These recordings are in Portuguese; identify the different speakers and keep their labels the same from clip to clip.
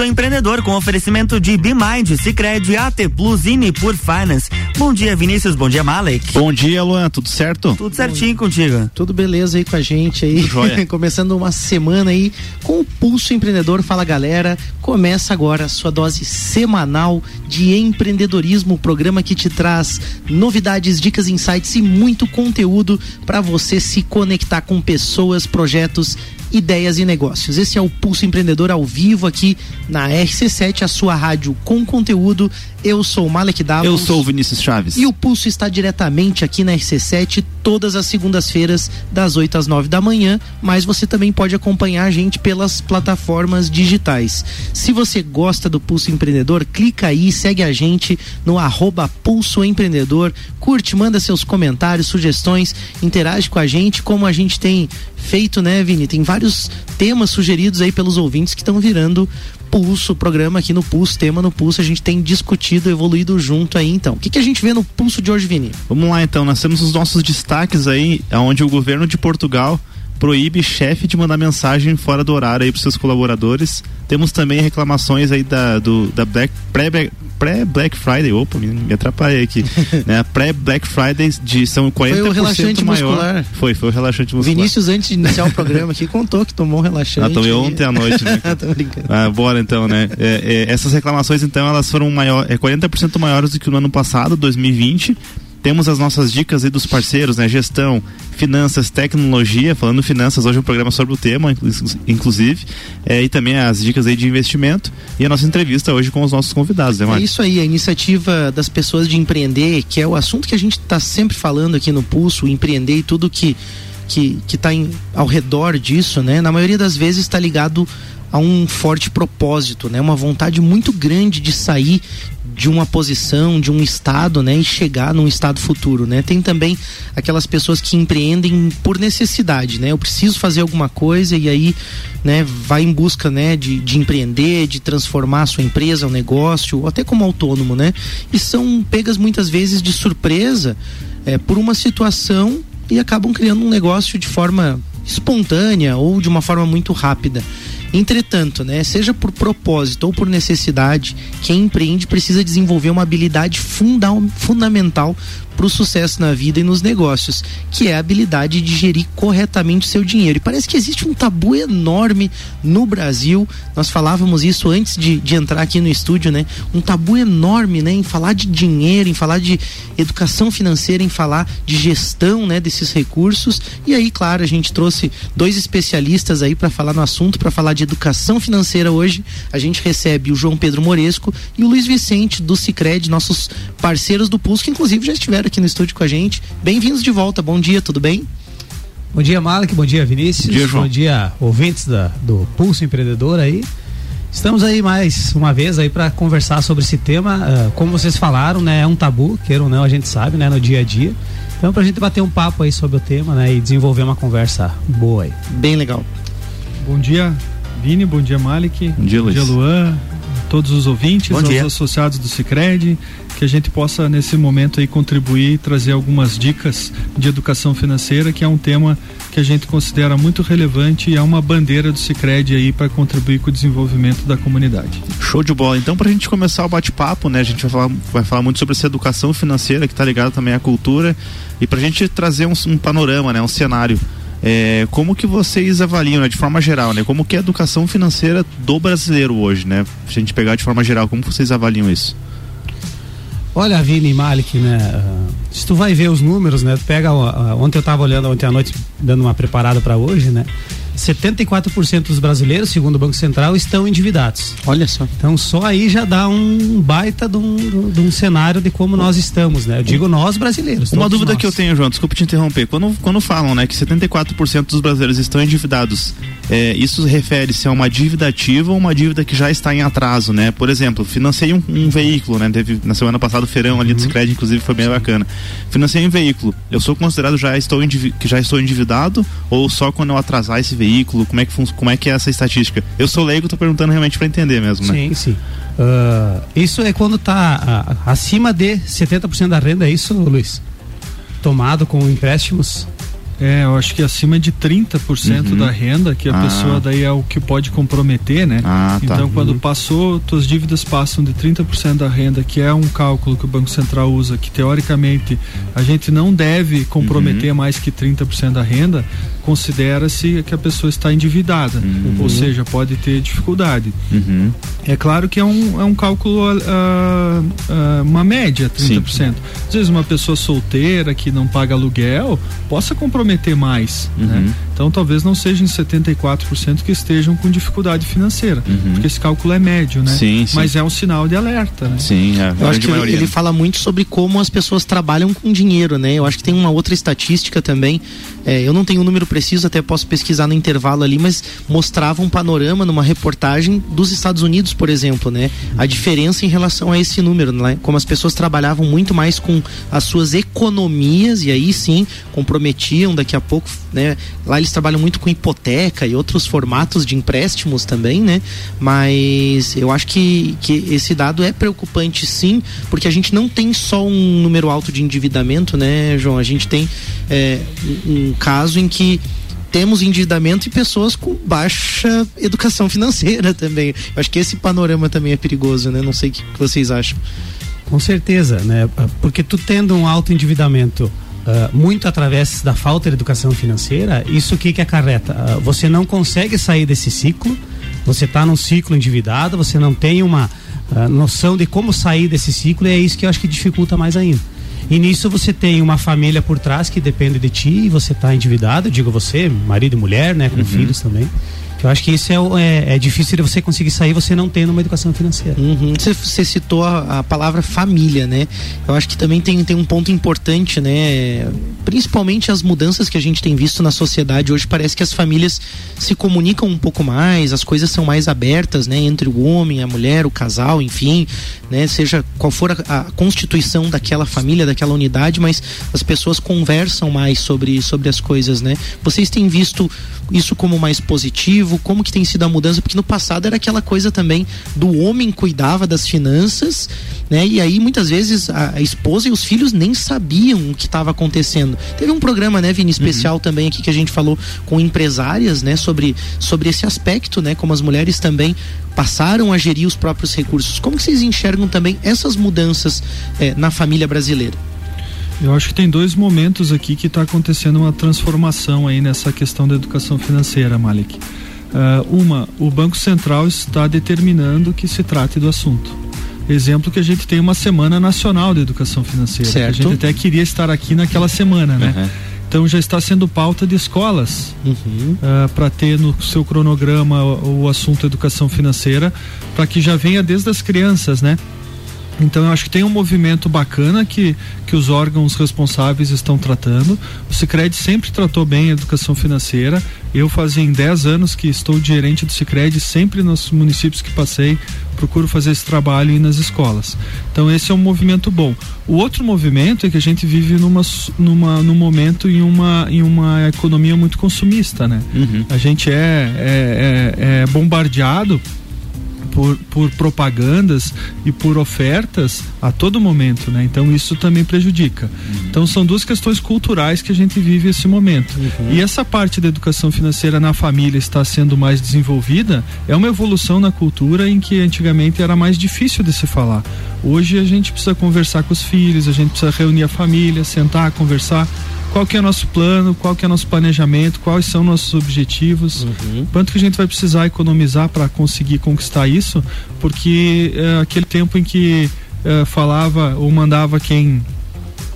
Speaker 1: Pulso Empreendedor com oferecimento de BeMind, Cicred, AT Plus e Nipur Finance. Bom dia, Vinícius. Bom dia, Malek.
Speaker 2: Bom dia, Luan. Tudo certo?
Speaker 1: Tudo certinho contigo.
Speaker 3: Tudo beleza aí com a gente aí. Começando uma semana aí com o Pulso Empreendedor. Fala galera, começa agora a sua dose semanal de empreendedorismo, o programa que te traz novidades, dicas, insights e muito conteúdo para você se conectar com pessoas, projetos ideias e negócios. Esse é o Pulso Empreendedor ao vivo aqui na RC7, a sua rádio com conteúdo. Eu sou o Malek Davos.
Speaker 2: Eu sou o Vinícius Chaves.
Speaker 3: E o Pulso está diretamente aqui na RC7 todas as segundas-feiras, das 8 às 9 da manhã, mas você também pode acompanhar a gente pelas plataformas digitais. Se você gosta do Pulso Empreendedor, clica aí, segue a gente no arroba Pulso Empreendedor, curte, manda seus comentários, sugestões, interage com a gente, como a gente tem feito, né, Vini? Tem vários temas sugeridos aí pelos ouvintes que estão virando Pulso, programa aqui no Pulso, tema no Pulso, a gente tem discutido, evoluído junto aí então. O que, que a gente vê no Pulso de hoje, Vini?
Speaker 2: Vamos lá então, nós temos os nossos destaques aí, onde o governo de Portugal proíbe chefe de mandar mensagem fora do horário aí para seus colaboradores. Temos também reclamações aí da, do, da Black, pré, pré-Black Friday, opa, me, atrapalhei aqui, né? Pré-Black Friday de são 40%
Speaker 3: foi o relaxante
Speaker 2: maior.
Speaker 3: Muscular.
Speaker 2: Foi, foi o relaxante muscular.
Speaker 3: Vinícius, antes de iniciar o programa aqui, contou que tomou um relaxante.
Speaker 2: Ah, tomei ontem à noite, né?
Speaker 3: Tô brincando.
Speaker 2: Ah, bora então, né? É, é, essas reclamações, então, elas foram maior, é 40% maiores do que no ano passado, 2020 temos as nossas dicas aí dos parceiros, né? Gestão, finanças, tecnologia, falando finanças, hoje é um programa sobre o tema, inclusive, é, e também as dicas aí de investimento e a nossa entrevista hoje com os nossos convidados, né,
Speaker 3: É isso aí, a iniciativa das pessoas de empreender, que é o assunto que a gente está sempre falando aqui no Pulso, empreender e tudo que que está ao redor disso, né? Na maioria das vezes está ligado a um forte propósito, né? Uma vontade muito grande de sair de uma posição, de um estado, né, e chegar num estado futuro, né? Tem também aquelas pessoas que empreendem por necessidade, né? Eu preciso fazer alguma coisa e aí, né, vai em busca, né, de, de empreender, de transformar a sua empresa, um negócio, ou até como autônomo, né? E são pegas muitas vezes de surpresa é, por uma situação e acabam criando um negócio de forma espontânea ou de uma forma muito rápida. Entretanto, né, seja por propósito ou por necessidade, quem empreende precisa desenvolver uma habilidade funda fundamental para o sucesso na vida e nos negócios, que é a habilidade de gerir corretamente o seu dinheiro. E parece que existe um tabu enorme no Brasil. Nós falávamos isso antes de, de entrar aqui no estúdio, né? Um tabu enorme, né? Em falar de dinheiro, em falar de educação financeira, em falar de gestão, né? Desses recursos. E aí, claro, a gente trouxe dois especialistas aí para falar no assunto, para falar de educação financeira hoje. A gente recebe o João Pedro Moresco e o Luiz Vicente do Cicred, nossos parceiros do Pulso, que inclusive já estiveram aqui no estúdio com a gente. Bem-vindos de volta, bom dia, tudo bem?
Speaker 4: Bom dia, Malek, bom dia, Vinícius.
Speaker 2: Bom dia, João.
Speaker 4: Bom dia, ouvintes da, do Pulso Empreendedor aí. Estamos aí mais uma vez aí para conversar sobre esse tema. Uh, como vocês falaram, né, é um tabu, queira ou não, a gente sabe, né, no dia a dia. Então, pra gente bater um papo aí sobre o tema, né, e desenvolver uma conversa boa aí.
Speaker 3: Bem legal.
Speaker 5: Bom dia, Vini, bom dia, Malik.
Speaker 2: Bom dia, Luiz.
Speaker 5: Bom dia, Luan. Todos os ouvintes, aos associados do Cicred, que a gente possa nesse momento aí contribuir e trazer algumas dicas de educação financeira, que é um tema que a gente considera muito relevante e é uma bandeira do Cicred aí para contribuir com o desenvolvimento da comunidade.
Speaker 2: Show de bola. Então, pra gente começar o bate-papo, né? A gente vai falar, vai falar muito sobre essa educação financeira que tá ligada também à cultura e pra gente trazer um, um panorama, né? Um cenário. É, como que vocês avaliam, né, de forma geral, né? Como que é a educação financeira do brasileiro hoje, né? Se a gente pegar de forma geral, como vocês avaliam isso?
Speaker 4: Olha, Vini Malik, né? uh, se tu vai ver os números, né? Tu pega. uh, ontem eu tava olhando ontem à noite, dando uma preparada para hoje, né? 74% dos brasileiros, segundo o Banco Central, estão endividados.
Speaker 3: Olha só.
Speaker 4: Então só aí já dá um baita de um, de um cenário de como nós estamos, né? Eu digo nós brasileiros.
Speaker 2: Uma dúvida
Speaker 4: nós.
Speaker 2: que eu tenho, João, desculpa te interromper. Quando, quando falam né, que 74% dos brasileiros estão endividados, é, isso refere-se a uma dívida ativa ou uma dívida que já está em atraso, né? Por exemplo, financei um, um veículo, né? Teve na semana passada o feirão ali do Cicred, inclusive foi bem bacana. Financei um veículo. Eu sou considerado já estou que já estou endividado ou só quando eu atrasar esse veículo? Como é que, como é, que é essa estatística? Eu sou leigo, tô perguntando realmente para entender mesmo, né?
Speaker 4: Sim, sim. Ah, isso é quando está acima de 70% da renda, é isso, Luiz? Tomado com empréstimos?
Speaker 5: É, eu acho que acima de 30% uhum. da renda, que a ah. pessoa daí é o que pode comprometer, né?
Speaker 2: Ah,
Speaker 5: tá. Então, quando uhum. passou, tuas dívidas passam de 30% da renda, que é um cálculo que o Banco Central usa, que teoricamente a gente não deve comprometer uhum. mais que 30% da renda, considera-se que a pessoa está endividada, uhum. ou seja, pode ter dificuldade.
Speaker 2: Uhum.
Speaker 5: É claro que é um, é um cálculo, uh, uh, uma média, 30%. Sim. Às vezes uma pessoa solteira que não paga aluguel possa comprometer mais, né? uhum. né? Então talvez não sejam 74% que estejam com dificuldade financeira, uhum. porque esse cálculo é médio, né?
Speaker 2: Sim, sim.
Speaker 5: Mas é um sinal de alerta, né?
Speaker 2: Sim, é.
Speaker 3: Eu acho que ele, ele fala muito sobre como as pessoas trabalham com dinheiro, né? Eu acho que tem uma outra estatística também, é, eu não tenho o um número preciso, até posso pesquisar no intervalo ali, mas mostrava um panorama numa reportagem dos Estados Unidos, por exemplo, né? A diferença em relação a esse número, né? Como as pessoas trabalhavam muito mais com as suas economias e aí sim comprometiam daqui a pouco, né? Lá eles trabalham muito com hipoteca e outros formatos de empréstimos também, né? Mas eu acho que, que esse dado é preocupante sim, porque a gente não tem só um número alto de endividamento, né, João? A gente tem é, um caso em que temos endividamento e pessoas com baixa educação financeira também. Acho que esse panorama também é perigoso, né? Não sei o que vocês acham.
Speaker 4: Com certeza, né? Porque tu tendo um alto endividamento Uh, muito através da falta de educação financeira, isso o que, que acarreta? Uh, você não consegue sair desse ciclo, você está num ciclo endividado, você não tem uma uh, noção de como sair desse ciclo e é isso que eu acho que dificulta mais ainda. E nisso você tem uma família por trás que depende de ti e você está endividado, digo você, marido e mulher, né, com uhum. filhos também. Eu acho que isso é, é, é, difícil de você conseguir sair você não tendo uma educação financeira.
Speaker 3: Uhum. Você, você, citou a, a, palavra família, né? Eu acho que também tem, tem um ponto importante, né? Principalmente as mudanças que a gente tem visto na sociedade hoje, parece que as famílias se comunicam um pouco mais, as coisas são mais abertas, né? Entre o homem, a mulher, o casal, enfim, né? Seja qual for a, a constituição daquela família, daquela unidade, mas as pessoas conversam mais sobre, sobre as coisas, né? Vocês têm visto isso como mais positivo? Como que tem sido a mudança? Porque no passado era aquela coisa também do homem cuidava das finanças, né? E aí muitas vezes a, esposa e os filhos nem sabiam o que estava acontecendo. Teve um programa, né, Vini, especial uhum. também aqui que a gente falou com empresárias, né, sobre, sobre esse aspecto, né, como as mulheres também passaram a gerir os próprios recursos. Como que vocês enxergam também essas mudanças eh, na família brasileira?
Speaker 5: Eu acho que tem dois momentos aqui que está acontecendo uma transformação aí nessa questão da educação financeira, Malik. Uh, uma, o Banco Central está determinando que se trate do assunto. Exemplo que a gente tem uma semana nacional de educação financeira.
Speaker 3: Certo.
Speaker 5: a gente até queria estar aqui naquela semana, né? Uhum. Então já está sendo pauta de escolas
Speaker 3: uhum. uh,
Speaker 5: ah, para ter no seu cronograma o, o assunto educação financeira, para que já venha desde as crianças, né? Então eu acho que tem um movimento bacana que, que os órgãos responsáveis estão tratando. O Sicredi sempre tratou bem a educação financeira. Eu fazem 10 anos que estou gerente do Sicredi, sempre nos municípios que passei, procuro fazer esse trabalho e nas escolas. Então esse é um movimento bom. O outro movimento é que a gente vive numa, numa, num momento em uma, em uma economia muito consumista, né?
Speaker 2: Uhum.
Speaker 5: A gente é, é, é, é bombardeado por, por propagandas e por ofertas a todo momento, né? Então isso também prejudica. Uhum. Então são duas questões culturais que a gente vive esse momento. Uhum. E essa parte da educação financeira na família está sendo mais desenvolvida é uma evolução na cultura em que antigamente era mais difícil de se falar. Hoje a gente precisa conversar com os filhos, a gente precisa reunir a família, sentar, conversar qual que é o nosso plano, qual que é o nosso planejamento, quais são nossos objetivos, uhum. quanto que a gente vai precisar economizar para conseguir conquistar isso, porque é aquele tempo em que é, falava ou mandava quem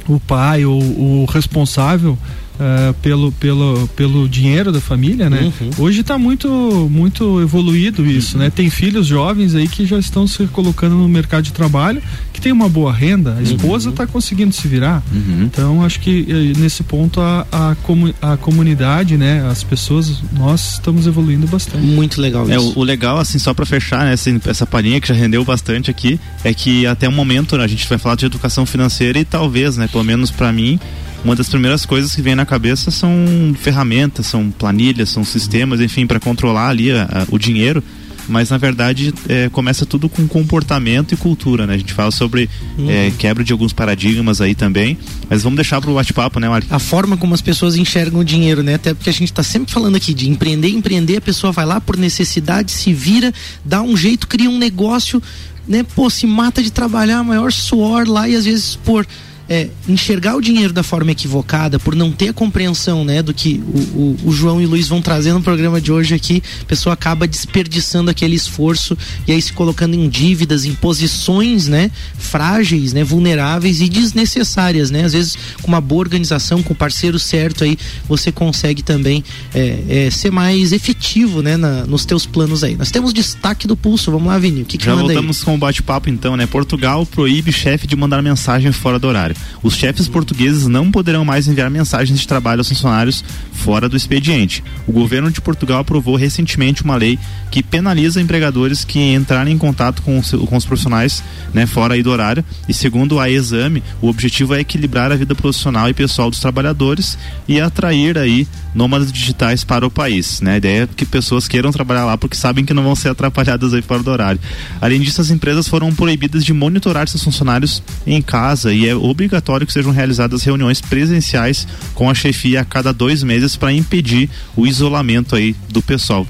Speaker 5: o pai ou o responsável Uh, pelo, pelo, pelo dinheiro da família, né? Uhum. Hoje está muito, muito evoluído isso, uhum. né? Tem filhos jovens aí que já estão se colocando no mercado de trabalho, tem uma boa renda, a esposa está uhum. conseguindo se virar.
Speaker 2: Uhum.
Speaker 5: Então, acho que eh, nesse ponto a, a, comu a comunidade, né? As pessoas, nós estamos evoluindo bastante.
Speaker 3: Muito legal
Speaker 2: é, isso. É, o, o legal, assim, só para fechar, né, essa, essa palhinha que já rendeu bastante aqui, é que até o momento né, a gente vai falar de educação financeira e talvez, né, pelo menos para mim, uma das primeiras coisas que vem na cabeça são ferramentas, são planilhas, são sistemas, enfim, para controlar ali a, a, o dinheiro. Mas na verdade é, começa tudo com comportamento e cultura, né? A gente fala sobre uhum. é, quebra de alguns paradigmas aí também, mas vamos deixar para o bate-papo, né, Mark?
Speaker 3: A forma como as pessoas enxergam o dinheiro, né? Até porque a gente está sempre falando aqui de empreender, empreender, a pessoa vai lá por necessidade, se vira, dá um jeito, cria um negócio, né? Pô, se mata de trabalhar, maior suor lá e às vezes por é, enxergar o dinheiro da forma equivocada, por não ter a compreensão né, do que o, o, o, João e o Luiz vão trazer no programa de hoje aqui, a pessoa acaba desperdiçando aquele esforço e aí se colocando em dívidas, em posições né, frágeis, né, vulneráveis e desnecessárias. Né? Às vezes, com uma boa organização, com o parceiro certo aí, você consegue também é, é, ser mais efetivo né, na, nos teus planos aí. Nós temos destaque do pulso, vamos lá, Vini. O que, que
Speaker 2: Já voltamos aí? com o bate-papo então, né? Portugal proíbe chefe de mandar mensagem fora do horário. Os chefes portugueses não poderão mais enviar mensagens de trabalho aos funcionários fora do expediente. O governo de Portugal aprovou recentemente uma lei que penaliza empregadores que entrarem em contato com os, com os profissionais né, fora do horário. E segundo a Exame, o objetivo é equilibrar a vida profissional e pessoal dos trabalhadores e atrair aí nômades digitais para o país. Né? A ideia é que pessoas queiram trabalhar lá porque sabem que não vão ser atrapalhadas aí fora do horário. Além disso, as empresas foram proibidas de monitorar seus funcionários em casa e é obrigatório que sejam realizadas reuniões presenciais com a chefia a cada dois meses para impedir o isolamento aí do pessoal.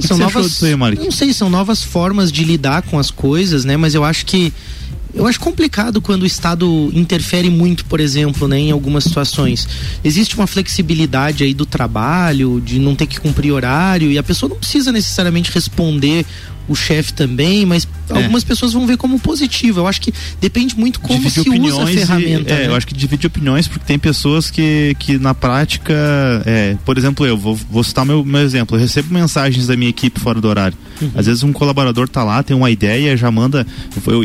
Speaker 3: São novas, aí, não sei, são novas formas de lidar com as coisas, né? Mas eu acho que eu acho complicado quando o Estado interfere muito, por exemplo, né, em algumas situações. Existe uma flexibilidade aí do trabalho, de não ter que cumprir horário, e a pessoa não precisa necessariamente responder o chefe também, mas é. algumas pessoas vão ver como positivo. Eu acho que depende muito como divide se usa a ferramenta.
Speaker 2: E, é,
Speaker 3: né?
Speaker 2: eu acho que divide opiniões porque tem pessoas que, que na prática, é, por exemplo, eu vou, vou citar meu, meu exemplo, eu recebo mensagens da minha equipe fora do horário. Uhum. Às vezes um colaborador tá lá, tem uma ideia, já manda,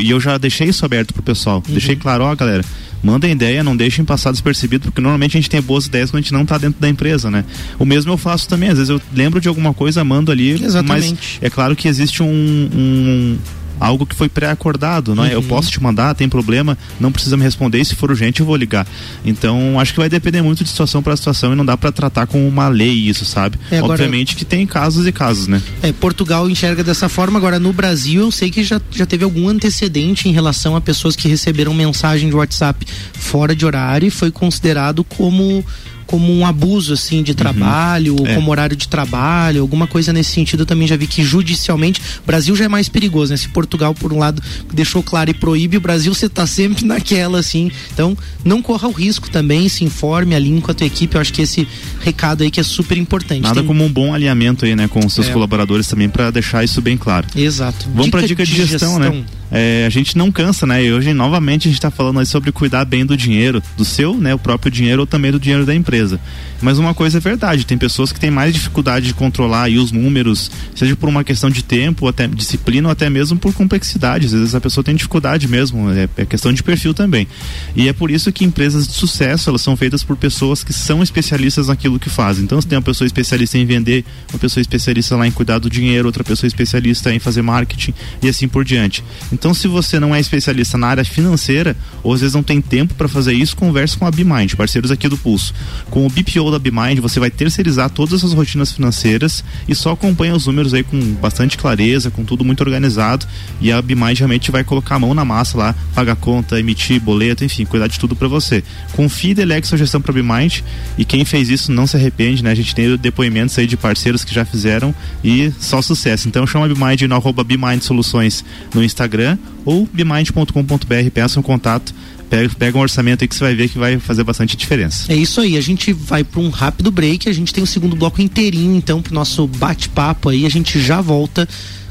Speaker 2: e eu já deixei isso aberto pro pessoal. Uhum. Deixei claro, ó, galera, mandem ideia, não deixem passar despercebido, porque normalmente a gente tem boas ideias quando a gente não está dentro da empresa, né? O mesmo eu faço também, às vezes eu lembro de alguma coisa, mando ali, Exatamente. mas é claro que existe um, um algo que foi pré-acordado, não é? Uhum. Eu posso te mandar, tem problema, não precisa me responder, e se for urgente eu vou ligar. Então, acho que vai depender muito de situação para situação e não dá para tratar com uma lei isso, sabe? É, agora, Obviamente que tem casos e casos, né?
Speaker 3: É, Portugal enxerga dessa forma, agora no Brasil eu sei que já, já teve algum antecedente em relação a pessoas que receberam mensagem de WhatsApp fora de horário e foi considerado como como um abuso assim de uhum. trabalho, uhum. é. como horário de trabalho, alguma coisa nesse sentido. Eu também já vi que judicialmente o Brasil já é mais perigoso, né? Se Portugal por um lado deixou claro e proíbe, o Brasil você tá sempre naquela assim. Então, não corra o risco também, se informe, alinhe com a tua equipe. Eu acho que esse recado aí que é super importante.
Speaker 2: Nada Tem... como um bom alinhamento aí, né, com os seus é. colaboradores também para deixar isso bem claro.
Speaker 3: Exato.
Speaker 2: Vamos para dica de, de gestão, né? gestão, né? É, a gente não cansa, né? E hoje novamente a gente está falando aí sobre cuidar bem do dinheiro, do seu, né, o próprio dinheiro ou também do dinheiro da empresa. Mas uma coisa é verdade, tem pessoas que têm mais dificuldade de controlar aí os números, seja por uma questão de tempo, até disciplina ou até mesmo por complexidade. Às vezes a pessoa tem dificuldade mesmo, é, é questão de perfil também. E é por isso que empresas de sucesso, elas são feitas por pessoas que são especialistas naquilo que fazem. Então, você tem uma pessoa especialista em vender, uma pessoa especialista lá em cuidar do dinheiro, outra pessoa especialista em fazer marketing e assim por diante. Então, se você não é especialista na área financeira, ou às vezes não tem tempo para fazer isso, converse com a BeMind, parceiros aqui do Pulso. Com o BPO da BeMind, você vai terceirizar todas as rotinas financeiras e só acompanha os números aí com bastante clareza, com tudo muito organizado. E a BeMind realmente vai colocar a mão na massa lá, pagar conta, emitir boleto, enfim, cuidar de tudo para você. Confie e delegue sua gestão para BeMind e quem fez isso não se arrepende, né? A gente tem depoimentos aí de parceiros que já fizeram e só sucesso. Então chama a BeMind no arroba Soluções no Instagram ou bmind.com.br, peça um contato pega, pega um orçamento aí que você vai ver que vai fazer bastante diferença.
Speaker 3: É isso aí, a gente vai para um rápido break, a gente tem o segundo bloco inteirinho, então, pro nosso bate-papo aí, a gente já volta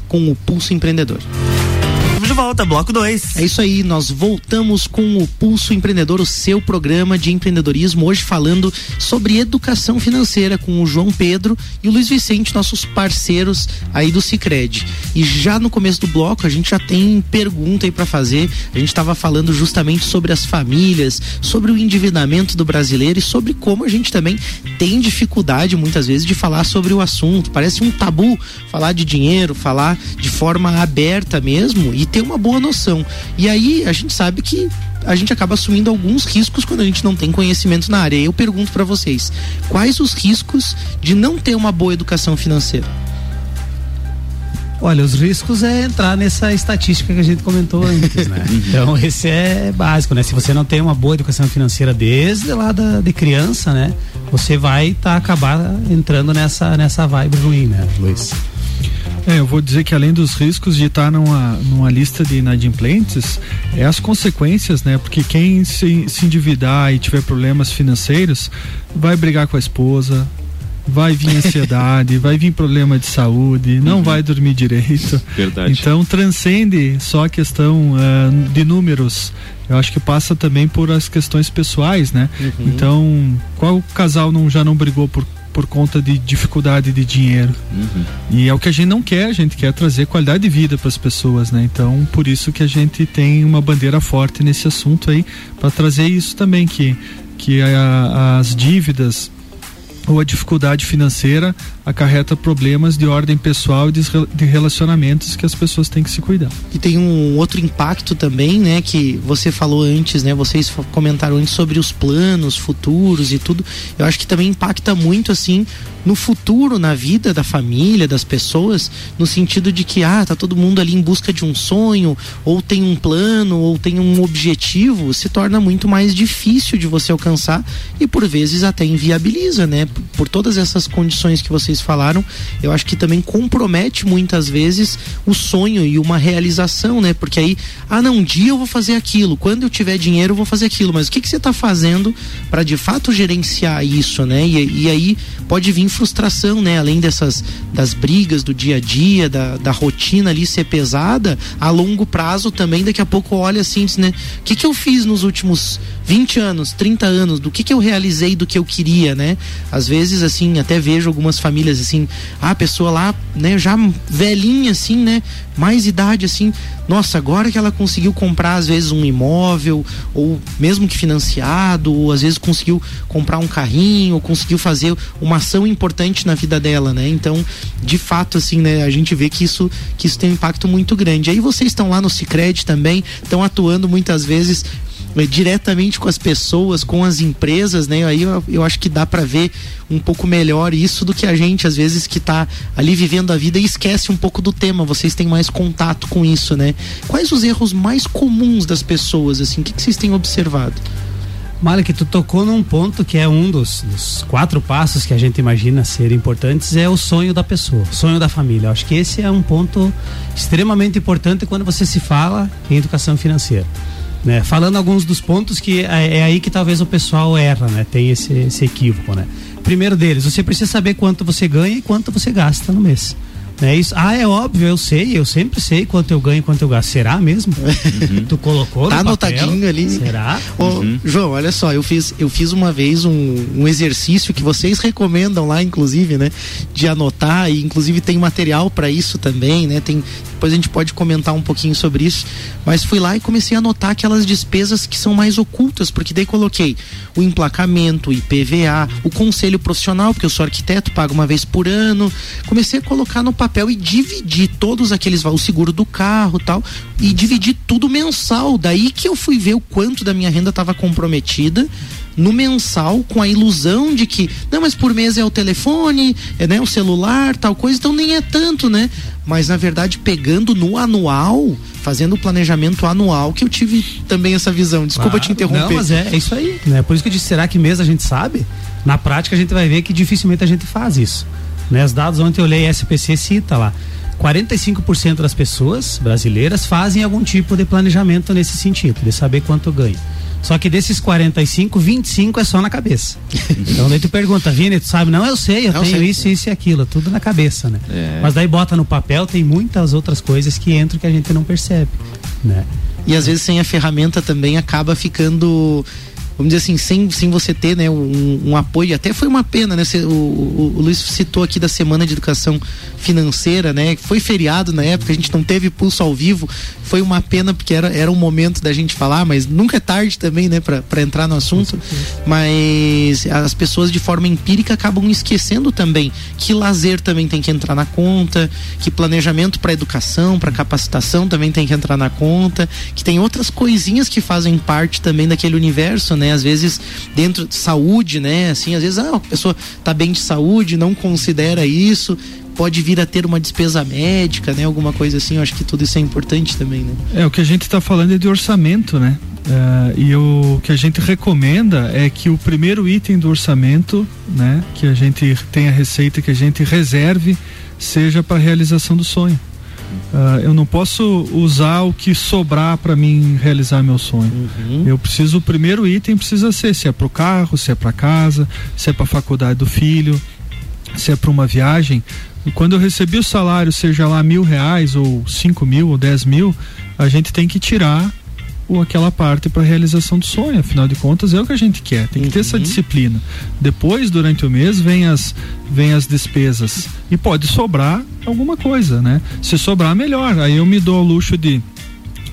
Speaker 3: com o Pulso Empreendedor
Speaker 1: de volta, bloco 2.
Speaker 3: É isso aí, nós voltamos com o Pulso Empreendedor, o seu programa de empreendedorismo, hoje falando sobre educação financeira com o João Pedro e o Luiz Vicente, nossos parceiros aí do Cicred. E já no começo do bloco a gente já tem pergunta aí para fazer. A gente estava falando justamente sobre as famílias, sobre o endividamento do brasileiro e sobre como a gente também tem dificuldade muitas vezes de falar sobre o assunto. Parece um tabu falar de dinheiro, falar de forma aberta mesmo e ter uma boa noção. E aí a gente sabe que a gente acaba assumindo alguns riscos quando a gente não tem conhecimento na área. Eu pergunto para vocês, quais os riscos de não ter uma boa educação financeira?
Speaker 4: Olha, os riscos é entrar nessa estatística que a gente comentou antes, né? então esse é básico, né? Se você não tem uma boa educação financeira desde lá da, de criança, né? Você vai tá, acabar entrando nessa, nessa vibe ruim, né, Luiz?
Speaker 5: É, eu vou dizer que além dos riscos de estar numa, numa lista de inadimplentes, é as consequências, né? Porque quem se, se endividar e tiver problemas financeiros vai brigar com a esposa, vai vir ansiedade, vai vir problema de saúde, não uhum. vai dormir direito.
Speaker 2: Verdade.
Speaker 5: Então transcende só a questão uh, de números. Eu acho que passa também por as questões pessoais, né? Uhum. Então, qual casal não já não brigou por por conta de dificuldade de dinheiro. Uhum. E é o que a gente não quer, a gente quer trazer qualidade de vida para as pessoas, né? Então, por isso que a gente tem uma bandeira forte nesse assunto aí, para trazer isso também, que, que a, as dívidas ou a dificuldade financeira acarreta problemas de ordem pessoal e de relacionamentos que as pessoas têm que se cuidar.
Speaker 3: E tem um outro impacto também, né, que você falou antes, né, vocês comentaram antes sobre os planos futuros e tudo. Eu acho que também impacta muito assim no futuro, na vida da família, das pessoas, no sentido de que ah, tá todo mundo ali em busca de um sonho, ou tem um plano, ou tem um objetivo, se torna muito mais difícil de você alcançar e por vezes até inviabiliza, né? Por todas essas condições que vocês falaram, eu acho que também compromete muitas vezes o sonho e uma realização, né? Porque aí, ah, não, um dia eu vou fazer aquilo, quando eu tiver dinheiro eu vou fazer aquilo, mas o que, que você está fazendo para de fato gerenciar isso, né? E, e aí pode vir frustração, né? Além dessas das brigas do dia a dia, da, da rotina ali ser pesada, a longo prazo também, daqui a pouco olha assim, né? O que, que eu fiz nos últimos 20 anos, 30 anos, do que, que eu realizei do que eu queria, né? Às vezes, assim, até vejo algumas famílias assim, ah, a pessoa lá, né, já velhinha, assim, né? Mais idade, assim, nossa, agora que ela conseguiu comprar, às vezes, um imóvel, ou mesmo que financiado, ou às vezes conseguiu comprar um carrinho, ou conseguiu fazer uma ação importante na vida dela, né? Então, de fato, assim, né? A gente vê que isso, que isso tem um impacto muito grande. Aí vocês estão lá no Cicred também, estão atuando muitas vezes diretamente com as pessoas, com as empresas, né? Aí eu, eu acho que dá para ver um pouco melhor isso do que a gente, às vezes, que está ali vivendo a vida e esquece um pouco do tema. Vocês têm mais contato com isso, né? Quais os erros mais comuns das pessoas, assim? O que, que vocês têm observado?
Speaker 4: Malik, tu tocou num ponto que é um dos, dos, quatro passos que a gente imagina ser importantes, é o sonho da pessoa, sonho da família. Eu acho que esse é um ponto extremamente importante quando você se fala em educação financeira. Né? Falando alguns dos pontos que é, é aí que talvez o pessoal erra, né? Tem esse, esse equívoco, né? Primeiro deles, você precisa saber quanto você ganha e quanto você gasta no mês. É isso. Ah, é óbvio, eu sei, eu sempre sei quanto eu ganho e quanto eu gasto. Será mesmo? Uhum. tu colocou
Speaker 3: Tá anotadinho ali.
Speaker 4: Será?
Speaker 3: Ô, uhum. João, olha só, eu fiz, eu fiz uma vez um, um exercício que vocês recomendam lá, inclusive, né? De anotar, e inclusive tem material para isso também, né? Tem, depois a gente pode comentar um pouquinho sobre isso. Mas fui lá e comecei a anotar aquelas despesas que são mais ocultas, porque daí coloquei o emplacamento, o IPVA, o conselho profissional, porque eu sou arquiteto, pago uma vez por ano. Comecei a colocar no papel e dividir todos aqueles, o seguro do carro tal, e dividir tudo mensal. Daí que eu fui ver o quanto da minha renda estava comprometida no mensal com a ilusão de que, não, mas por mês é o telefone, é né, o celular, tal coisa, então nem é tanto, né? Mas na verdade, pegando no anual, fazendo o planejamento anual, que eu tive também essa visão. Desculpa ah, te interromper. Não,
Speaker 4: mas é, é isso aí. Né? Por isso que eu disse, será que mês a gente sabe? Na prática a gente vai ver que dificilmente a gente faz isso. Né? Os dados ontem eu olhei SPC cita lá. 45% das pessoas brasileiras fazem algum tipo de planejamento nesse sentido, de saber quanto ganha. Só que desses 45, 25 é só na cabeça. então daí tu pergunta, Vini, tu sabe? Não, eu sei, eu não tenho sei. isso, isso e aquilo, tudo na cabeça, né? É. Mas daí bota no papel, tem muitas outras coisas que entram que a gente não percebe, né?
Speaker 3: E às vezes sem a ferramenta também acaba ficando vamos dizer assim, sem, sem você ter né, um, um apoio, até foi uma pena, né? O, o, o, Luiz citou aqui da Semana de Educação Financeira, né? Foi feriado na época, a gente não teve pulso ao vivo, foi uma pena porque era, era um momento da gente falar, mas nunca é tarde também, né, para entrar no assunto. Mas as pessoas de forma empírica acabam esquecendo também que lazer também tem que entrar na conta, que planejamento para educação, para capacitação também tem que entrar na conta, que tem outras coisinhas que fazem parte também daquele universo, né? Né? Às vezes dentro de saúde, né? Assim, às vezes ah, a pessoa tá bem de saúde, não considera isso. pode vir a ter uma despesa médica, né? Alguma coisa assim. Eu acho que tudo isso é importante também, né?
Speaker 5: É, o que a gente está falando é de orçamento, né? Uh, e o que a gente recomenda é que o primeiro item do orçamento, né, que a gente tem a receita que a gente reserve, seja para a realização do sonho. Uh, eu não posso usar o que sobrar para mim realizar meu sonho. Uhum. Eu preciso, o primeiro item precisa ser se é para o carro, se é para casa, se é para a faculdade do filho, se é para uma viagem. E quando eu recebi o salário, seja lá mil reais ou cinco mil ou dez mil, a gente tem que tirar ou aquela parte para realização do sonho. Afinal de contas, é o que a gente quer. Tem que ter essa uhum. disciplina. Depois, durante o mês, vem as, vem as despesas. E pode sobrar alguma coisa, né? Se sobrar, melhor. Aí eu me dou ao luxo de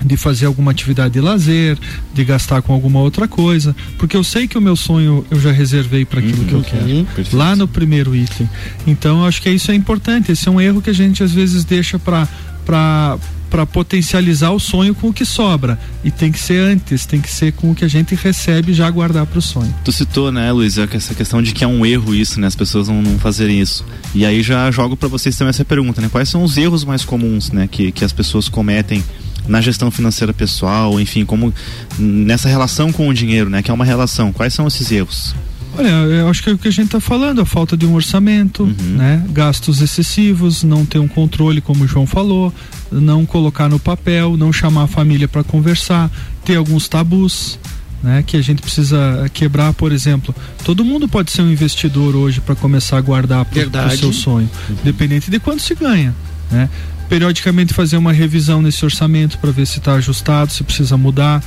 Speaker 5: de fazer alguma atividade de lazer, de gastar com alguma outra coisa, porque eu sei que o meu sonho eu já reservei para aquilo uhum, que eu uhum. quero. Perfeito. Lá no primeiro item. Então, eu acho que isso é importante. Esse é um erro que a gente às vezes deixa para para para potencializar o sonho com o que sobra. E tem que ser antes, tem que ser com o que a gente recebe já guardar para o sonho.
Speaker 2: Tu citou, né, Luiz, essa questão de que é um erro isso, né, as pessoas não, não fazerem isso. E aí já jogo para vocês também essa pergunta, né, quais são os erros mais comuns, né, que, que as pessoas cometem na gestão financeira pessoal, enfim, como nessa relação com o dinheiro, né, que é uma relação. Quais são esses erros?
Speaker 5: Olha, eu acho que é o que a gente está falando, a falta de um orçamento, uhum. né? Gastos excessivos, não ter um controle, como o João falou, não colocar no papel, não chamar a família para conversar, ter alguns tabus. Né, que a gente precisa quebrar, por exemplo, todo mundo pode ser um investidor hoje para começar a guardar para o seu sonho, uhum. dependente de quanto se ganha, né? Periodicamente fazer uma revisão nesse orçamento para ver se está ajustado, se precisa mudar,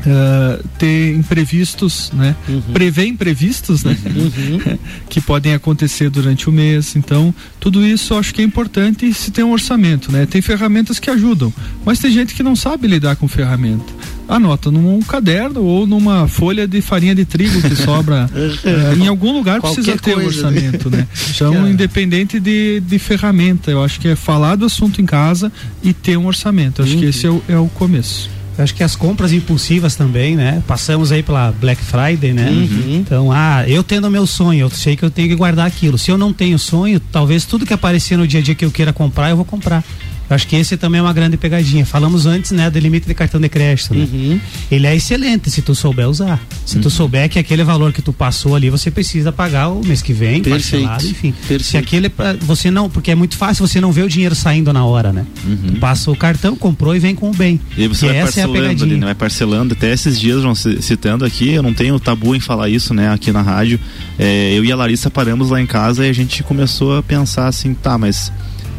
Speaker 5: Uh, ter imprevistos, né? Uhum. Prever imprevistos, né? Uhum. que podem acontecer durante o mês. Então, tudo isso eu acho que é importante se tem um orçamento, né? Tem ferramentas que ajudam, mas tem gente que não sabe lidar com ferramenta. Anota num caderno ou numa folha de farinha de trigo que sobra. uh, em algum lugar Qualquer precisa ter um orçamento, né? Então, é. independente de, de ferramenta, eu acho que é falar do assunto em casa e ter um orçamento. Eu acho uhum. que esse é o, é o começo.
Speaker 4: Eu acho que as compras impulsivas também, né? Passamos aí pela Black Friday, né? Uhum. Então, ah, eu tendo meu sonho, eu sei que eu tenho que guardar aquilo. Se eu não tenho sonho, talvez tudo que aparecer no dia a dia que eu queira comprar, eu vou comprar. Eu acho que esse também é uma grande pegadinha. Falamos antes, né, do limite de cartão de crédito. Né? Uhum. Ele é excelente se tu souber usar. Se uhum. tu souber que aquele valor que tu passou ali, você precisa pagar o mês que vem, Perfeito. parcelado, enfim. Perfeito. Se aquele você não, porque é muito fácil você não ver o dinheiro saindo na hora, né? Uhum. Tu passa o cartão, comprou e vem com o bem.
Speaker 2: E você vai essa parcelando é a pegadinha. Ali, né? Vai parcelando. Até esses dias, João, citando aqui, eu não tenho tabu em falar isso, né, aqui na rádio. É, eu e a Larissa paramos lá em casa e a gente começou a pensar assim, tá, mas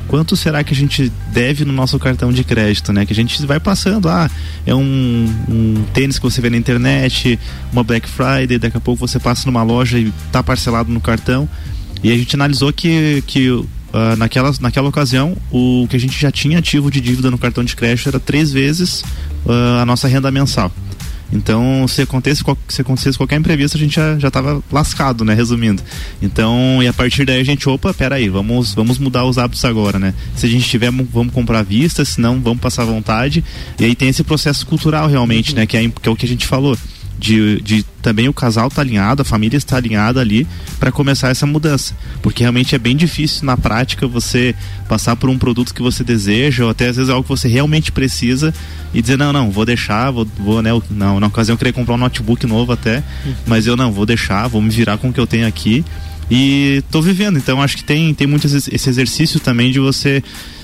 Speaker 2: quanto será que a gente deve no nosso cartão de crédito, né? Que a gente vai passando, ah, é um, um tênis que você vê na internet, uma Black Friday, daqui a pouco você passa numa loja e tá parcelado no cartão. E a gente analisou que, que uh, naquela, naquela ocasião o que a gente já tinha ativo de dívida no cartão de crédito era três vezes uh, a nossa renda mensal. Então, se acontecesse, se acontecesse qualquer imprevisto, a gente já, já tava lascado, né? Resumindo. Então, e a partir daí a gente, opa, peraí, vamos, vamos mudar os hábitos agora, né? Se a gente tiver, vamos comprar à vista, se não, vamos passar vontade. E aí tem esse processo cultural realmente, né? Que é, que é o que a gente falou de, de também o casal estar tá alinhado, a família está alinhada ali para começar essa mudança. Porque realmente é bem difícil na prática você passar por um produto que você deseja, ou até às vezes é algo que você realmente precisa e dizer, não, não, vou deixar, vou, vou né, não, na ocasião eu queria comprar um notebook novo até, uhum. mas eu não, vou deixar, vou me virar com o que eu tenho aqui e tô vivendo. Então acho que tem, tem muito esse exercício também de você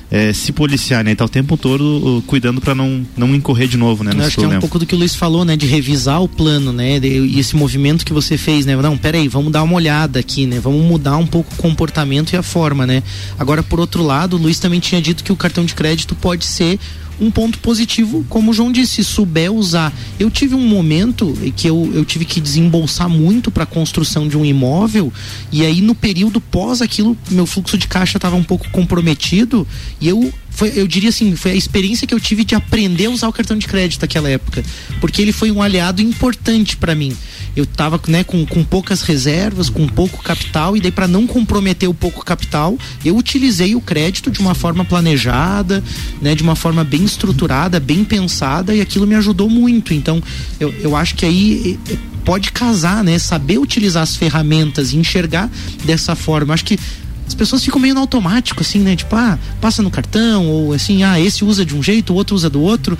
Speaker 2: é, se policiar, né? Tá o tempo todo uh, cuidando para não, não incorrer de novo, né?
Speaker 3: Eu acho problema. que é um pouco do que o Luiz falou, né? De revisar o plano, né? E esse movimento que você fez, né? Não, peraí, vamos dar uma olhada aqui, né? Vamos mudar um pouco o comportamento e a forma, né? Agora, por outro lado, o Luiz também tinha dito que o cartão de crédito pode ser um ponto positivo, como o João disse, souber usar. Eu tive um momento que eu, eu tive que desembolsar muito para a construção de um imóvel, e aí no período pós aquilo, meu fluxo de caixa estava um pouco comprometido, e eu foi, eu diria assim, foi a experiência que eu tive de aprender a usar o cartão de crédito naquela época, porque ele foi um aliado importante para mim. Eu estava né, com, com poucas reservas, com pouco capital, e daí para não comprometer o pouco capital, eu utilizei o crédito de uma forma planejada, né, de uma forma bem estruturada, bem pensada, e aquilo me ajudou muito. Então, eu, eu acho que aí pode casar, né? Saber utilizar as ferramentas e enxergar dessa forma. Acho que as pessoas ficam meio no automático, assim, né? Tipo, ah, passa no cartão, ou assim, ah, esse usa de um jeito, o outro usa do outro.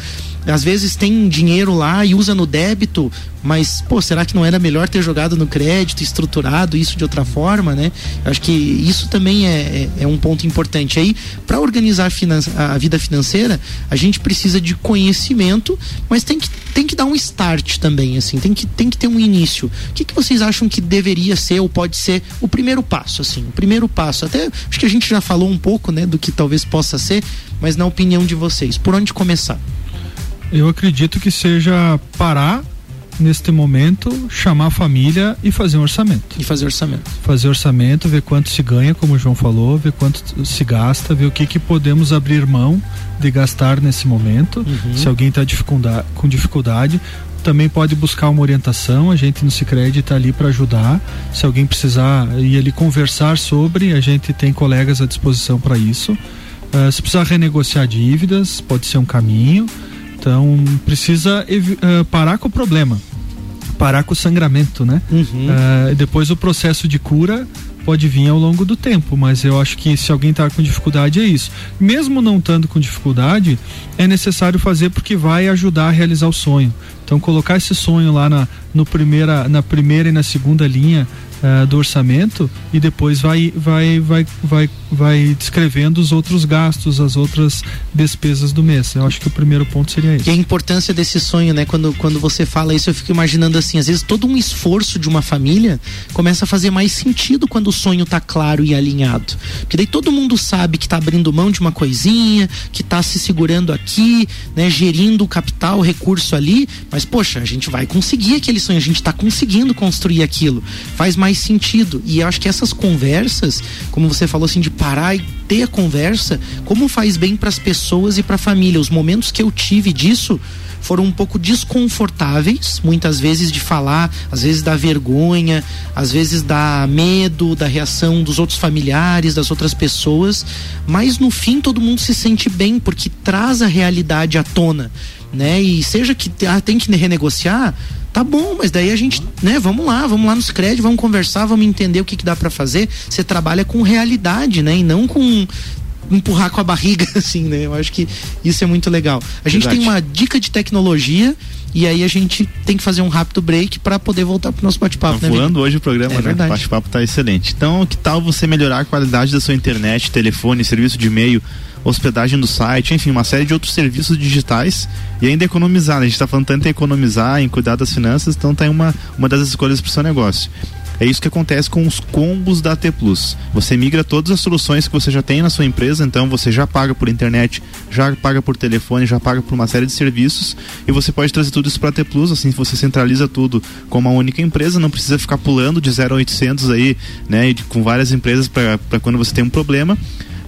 Speaker 3: Às vezes tem dinheiro lá e usa no débito, mas, pô, será que não era melhor ter jogado no crédito, estruturado isso de outra forma, né? Eu acho que isso também é, é, é um ponto importante. Aí, para organizar a, a vida financeira, a gente precisa de conhecimento, mas tem que, tem que dar um start também, assim, tem que, tem que ter um início. O que, que vocês acham que deveria ser ou pode ser o primeiro passo, assim? O primeiro passo. Até acho que a gente já falou um pouco, né, do que talvez possa ser, mas na opinião de vocês, por onde começar?
Speaker 5: Eu acredito que seja parar neste momento, chamar a família e fazer um orçamento.
Speaker 3: E fazer orçamento.
Speaker 5: Fazer orçamento, ver quanto se ganha, como o João falou, ver quanto se gasta, ver o que, que podemos abrir mão de gastar nesse momento. Uhum. Se alguém está com dificuldade, também pode buscar uma orientação. A gente no Sicredi está ali para ajudar. Se alguém precisar ir ali conversar sobre, a gente tem colegas à disposição para isso. Uh, se precisar renegociar dívidas, pode ser um caminho. Então precisa uh, parar com o problema, parar com o sangramento, né? Uhum. Uh, depois o processo de cura pode vir ao longo do tempo, mas eu acho que se alguém está com dificuldade é isso. Mesmo não estando com dificuldade, é necessário fazer porque vai ajudar a realizar o sonho. Então colocar esse sonho lá na, no primeira, na primeira e na segunda linha uh, do orçamento e depois vai, vai, vai, vai, vai descrevendo os outros gastos, as outras despesas do mês. Eu acho que o primeiro ponto seria esse.
Speaker 3: E a importância desse sonho, né? Quando, quando você fala isso, eu fico imaginando assim, às vezes todo um esforço de uma família começa a fazer mais sentido quando o sonho tá claro e alinhado. Porque daí todo mundo sabe que tá abrindo mão de uma coisinha, que tá se segurando aqui, né? Gerindo o capital, o recurso ali, mas poxa, a gente vai conseguir aquele sonho, a gente tá conseguindo construir aquilo. Faz mais sentido. E eu acho que essas conversas, como você falou assim, de parar e ter a conversa, como faz bem para as pessoas e para a família. Os momentos que eu tive disso foram um pouco desconfortáveis, muitas vezes de falar, às vezes da vergonha, às vezes da medo, da reação dos outros familiares, das outras pessoas, mas no fim todo mundo se sente bem porque traz a realidade à tona, né? E seja que ah, tem que renegociar, Tá bom, mas daí a gente, né, vamos lá, vamos lá nos créditos, vamos conversar, vamos entender o que, que dá para fazer. Você trabalha com realidade, né, e não com empurrar com a barriga, assim, né? Eu acho que isso é muito legal. A gente tem uma dica de tecnologia e aí a gente tem que fazer um rápido break para poder voltar pro nosso bate-papo,
Speaker 2: tá
Speaker 3: né?
Speaker 2: Voando hoje o programa, é né? O bate-papo tá excelente. Então, que tal você melhorar a qualidade da sua internet, telefone, serviço de e-mail? Hospedagem do site, enfim, uma série de outros serviços digitais e ainda economizar. Né? A gente está falando tanto em economizar, em cuidar das finanças, então tá uma, uma das escolhas para o seu negócio. É isso que acontece com os combos da T Plus. Você migra todas as soluções que você já tem na sua empresa, então você já paga por internet, já paga por telefone, já paga por uma série de serviços e você pode trazer tudo isso para a T Plus, assim você centraliza tudo com uma única empresa, não precisa ficar pulando de 0 a 800 aí, né, com várias empresas para quando você tem um problema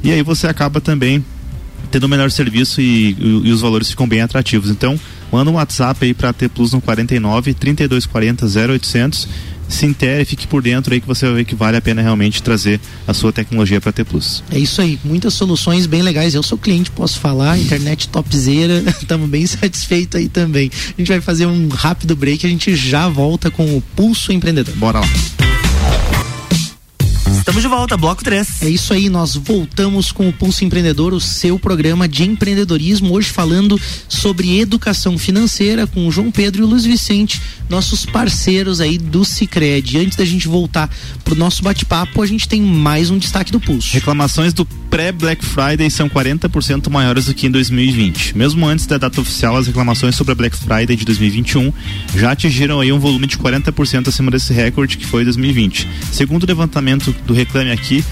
Speaker 2: e aí você acaba também tendo o melhor serviço e, e, e, os valores ficam bem atrativos. Então, manda um WhatsApp aí para T Plus no 49 3240 0800. Se intere, fique por dentro aí que você vai ver que vale a pena realmente trazer a sua tecnologia para T Plus.
Speaker 3: É isso aí, muitas soluções bem legais. Eu sou cliente, posso falar, internet topzera, estamos bem satisfeitos aí também. A gente vai fazer um rápido break, a gente já volta com o Pulso Empreendedor.
Speaker 2: Bora lá.
Speaker 1: Estamos de volta, bloco 3.
Speaker 3: É isso aí, nós voltamos com o Pulso Empreendedor, o seu programa de empreendedorismo, hoje falando sobre educação financeira com o João Pedro e o Luiz Vicente, nossos parceiros aí do Cicred. Antes da gente voltar pro nosso bate-papo, a gente tem mais um destaque do Pulso.
Speaker 2: Reclamações do pré-Black Friday são 40% maiores do que em 2020. Mesmo antes da data oficial, as reclamações sobre a Black Friday de 2021 já atingiram aí um volume de 40% acima desse recorde que foi 2020. Segundo o levantamento do Reclame Aqui,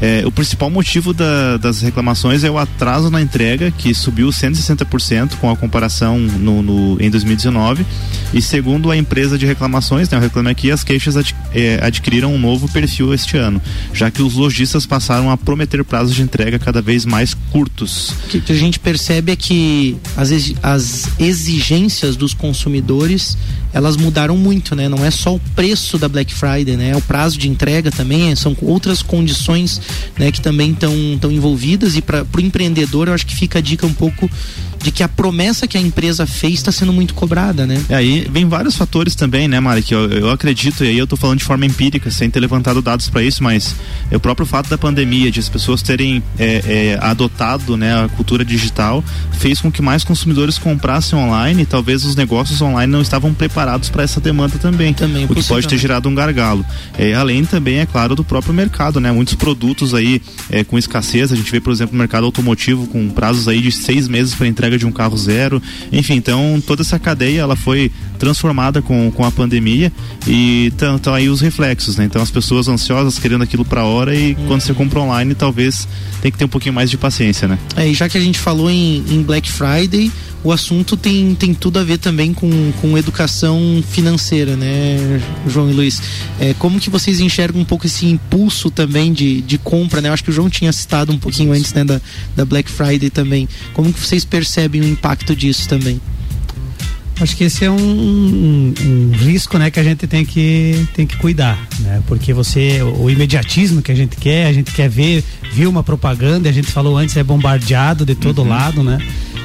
Speaker 2: é, o principal motivo da, das reclamações é o atraso na entrega, que subiu 160% com a comparação no, no, em 2019. E segundo a empresa de reclamações, né, o Reclame Aqui, as queixas ad, é, adquiriram um novo perfil este ano, já que os lojistas passaram a prometer prazos de entrega cada vez mais curtos.
Speaker 3: O que, a gente percebe é que as, as exigências dos consumidores elas mudaram muito, né? Não é só o preço da Black Friday, né? É o prazo de entrega também, são outras condições, né, que também estão tão envolvidas e para o empreendedor eu acho que fica a dica um pouco de que a promessa que a empresa fez está sendo muito cobrada, né?
Speaker 2: É, aí vem vários fatores também, né, Mari, que eu, eu acredito, e aí eu tô falando de forma empírica, sem ter levantado dados para isso, mas é o próprio fato da pandemia, de as pessoas terem é, é, adotado né, a cultura digital, fez com que mais consumidores comprassem online e talvez os negócios online não estavam preparados para essa demanda também. Também, o que pode ter gerado um gargalo. É, além também, é claro, do próprio mercado, né? Muitos produtos aí é, com escassez, a gente vê, por exemplo, o mercado automotivo com prazos aí de seis meses para entrega de um carro zero. Enfim, então toda essa cadeia ela foi transformada com, com a pandemia e estão aí os reflexos, né? Então as pessoas ansiosas querendo aquilo para hora e uhum. quando você compra online talvez tem que ter um pouquinho mais de paciência, né?
Speaker 3: É, e já que a gente falou em, em Black Friday, o assunto tem, tem tudo a ver também com, com educação financeira, né, João e Luiz? É, como que vocês enxergam um pouco esse impulso também de, de compra, né? Eu acho que o João tinha citado um pouquinho antes, né, da, da Black Friday também. Como que vocês percebem o impacto disso também?
Speaker 4: Acho que esse é um, um, um, risco, né, que a gente tem que tem que cuidar, né? Porque você o imediatismo que a gente quer, a gente quer ver, viu uma propaganda, a gente falou antes é bombardeado de todo uhum. lado, né?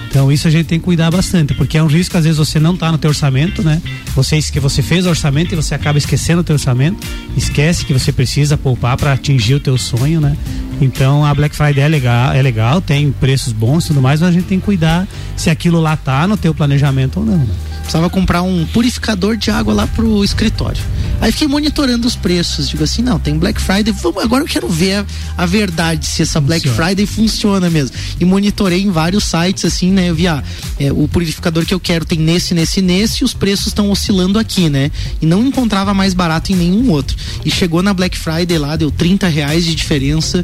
Speaker 4: Então isso a gente tem que cuidar bastante, porque é um risco às vezes você não tá no teu orçamento, né? Você que você fez o orçamento e você acaba esquecendo o teu orçamento, esquece que você precisa poupar para atingir o teu sonho, né? Então a Black Friday é legal, é legal, tem preços bons e tudo mais, mas a gente tem que cuidar se aquilo lá tá no teu planejamento ou não. Né?
Speaker 3: Precisava comprar um purificador de água lá pro escritório. Aí fiquei monitorando os preços. Digo assim, não, tem Black Friday. Vamos, agora eu quero ver a, a verdade, se essa Black Friday funciona mesmo. E monitorei em vários sites, assim, né? Eu vi, ah, é, o purificador que eu quero tem nesse, nesse, nesse, e os preços estão oscilando aqui, né? E não encontrava mais barato em nenhum outro. E chegou na Black Friday lá, deu 30 reais de diferença.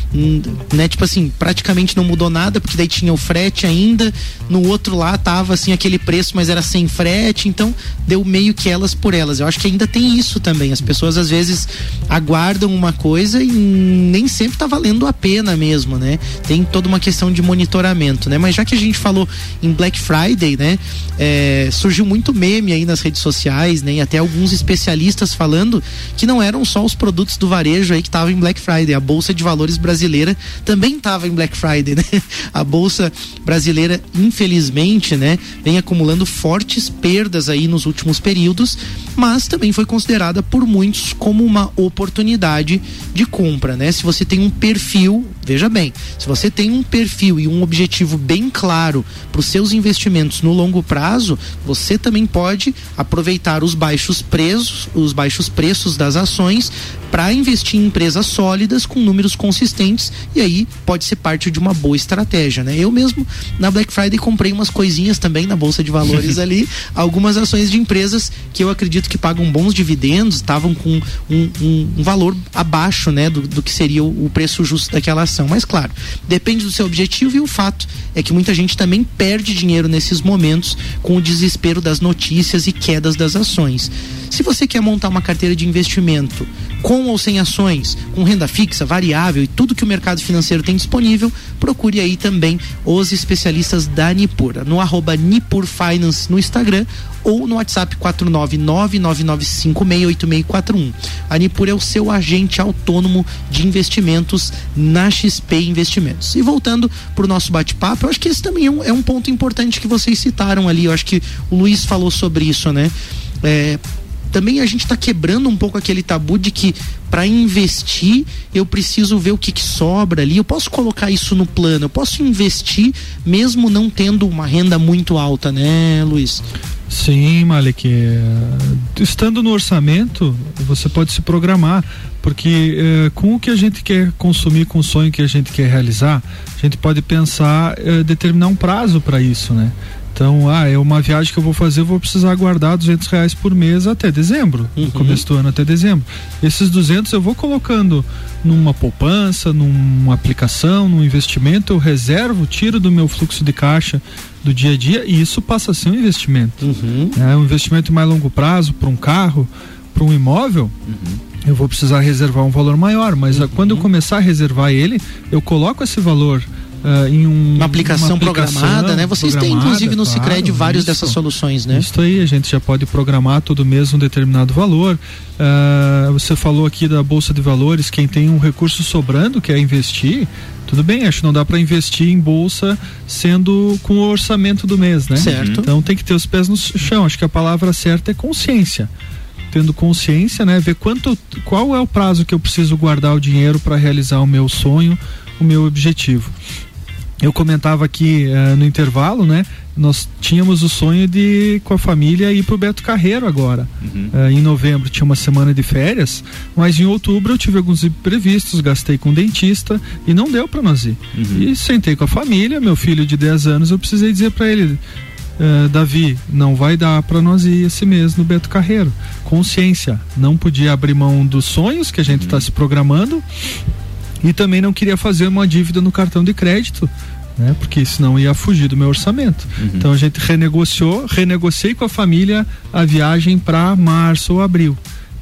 Speaker 3: Hum, né? Tipo assim, praticamente não mudou nada, porque daí tinha o frete ainda. No outro lá tava assim aquele preço, mas era sem frete, então deu meio que elas por elas. Eu acho que ainda tem isso também. As pessoas às vezes aguardam uma coisa e nem sempre tá valendo a pena mesmo, né? Tem toda uma questão de monitoramento, né? Mas já que a gente falou em Black Friday, né? É, surgiu muito meme aí nas redes sociais, né? E até alguns especialistas falando que não eram só os produtos do varejo aí que estavam em Black Friday. A Bolsa de Valores brasileira brasileira também estava em Black Friday, né? A bolsa brasileira, infelizmente, né, vem acumulando fortes perdas aí nos últimos períodos, mas também foi considerada por muitos como uma oportunidade de compra, né? Se você tem um perfil, veja bem, se você tem um perfil e um objetivo bem claro para os seus investimentos no longo prazo, você também pode aproveitar os baixos preços, os baixos preços das ações para investir em empresas sólidas com números consistentes e aí pode ser parte de uma boa estratégia, né? Eu mesmo na Black Friday comprei umas coisinhas também na bolsa de valores ali, algumas ações de empresas que eu acredito que pagam bons dividendos, estavam com um, um, um, valor abaixo, né, do, do que seria o, o preço justo daquela ação. Mas claro, depende do seu objetivo e o fato é que muita gente também perde dinheiro nesses momentos com o desespero das notícias e quedas das ações. Se você quer montar uma carteira de investimento com ou sem ações, com renda fixa, variável e tudo que o mercado financeiro tem disponível, procure aí também os especialistas da Nipur, no arroba Nipur Finance no Instagram ou no WhatsApp 49999568641. A Nipur é o seu agente autônomo de investimentos na XP Investimentos. E voltando para o nosso bate-papo, eu acho que esse também é um, é um ponto importante que vocês citaram ali. Eu acho que o Luiz falou sobre isso, né? É, também a gente está quebrando um pouco aquele tabu de que para investir eu preciso ver o que, que, sobra ali. Eu posso colocar isso no plano, eu posso investir mesmo não tendo uma renda muito alta, né, Luiz?
Speaker 5: Sim, Malik. Estando no orçamento, você pode se programar, porque eh, com o que a gente quer consumir, com o sonho que a gente quer realizar, a gente pode pensar, eh, determinar um prazo para isso, né? Então, ah, é uma viagem que eu vou fazer, eu vou precisar guardar 200 reais por mês até dezembro, uhum. no começo do ano até dezembro. Esses 200 eu vou colocando numa poupança, numa aplicação, num investimento, eu reservo, tiro do meu fluxo de caixa do dia a dia e isso passa a ser um investimento. Uhum. É um investimento em mais longo prazo para um carro, para um imóvel. Uhum. Eu vou precisar reservar um valor maior, mas uhum. quando eu começar a reservar ele, eu coloco esse valor uh, em um,
Speaker 3: uma, aplicação uma aplicação programada, né? Vocês têm inclusive no Cicred claro, vários isso, dessas soluções, né?
Speaker 5: Isso aí, a gente já pode programar todo mês um determinado valor. Uh, você falou aqui da bolsa de valores, quem tem um recurso sobrando quer investir, tudo bem, acho que não dá para investir em bolsa sendo com o orçamento do mês, né?
Speaker 3: Certo.
Speaker 5: Então tem que ter os pés no chão. Acho que a palavra certa é consciência tendo consciência, né, ver quanto, qual é o prazo que eu preciso guardar o dinheiro para realizar o meu sonho, o meu objetivo. Eu comentava aqui uh, no intervalo, né? Nós tínhamos o sonho de, com a família, ir para o Beto Carreiro agora. Uhum. Uh, em novembro tinha uma semana de férias, mas em outubro eu tive alguns imprevistos, gastei com dentista e não deu para nós ir. Uhum. E sentei com a família, meu filho de 10 anos, eu precisei dizer para ele: Uh, Davi, não vai dar para nós ir esse mês no Beto Carreiro. Consciência, não podia abrir mão dos sonhos que a gente está uhum. se programando e também não queria fazer uma dívida no cartão de crédito. Né, porque senão ia fugir do meu orçamento. Uhum. Então a gente renegociou, renegociei com a família a viagem para março ou abril.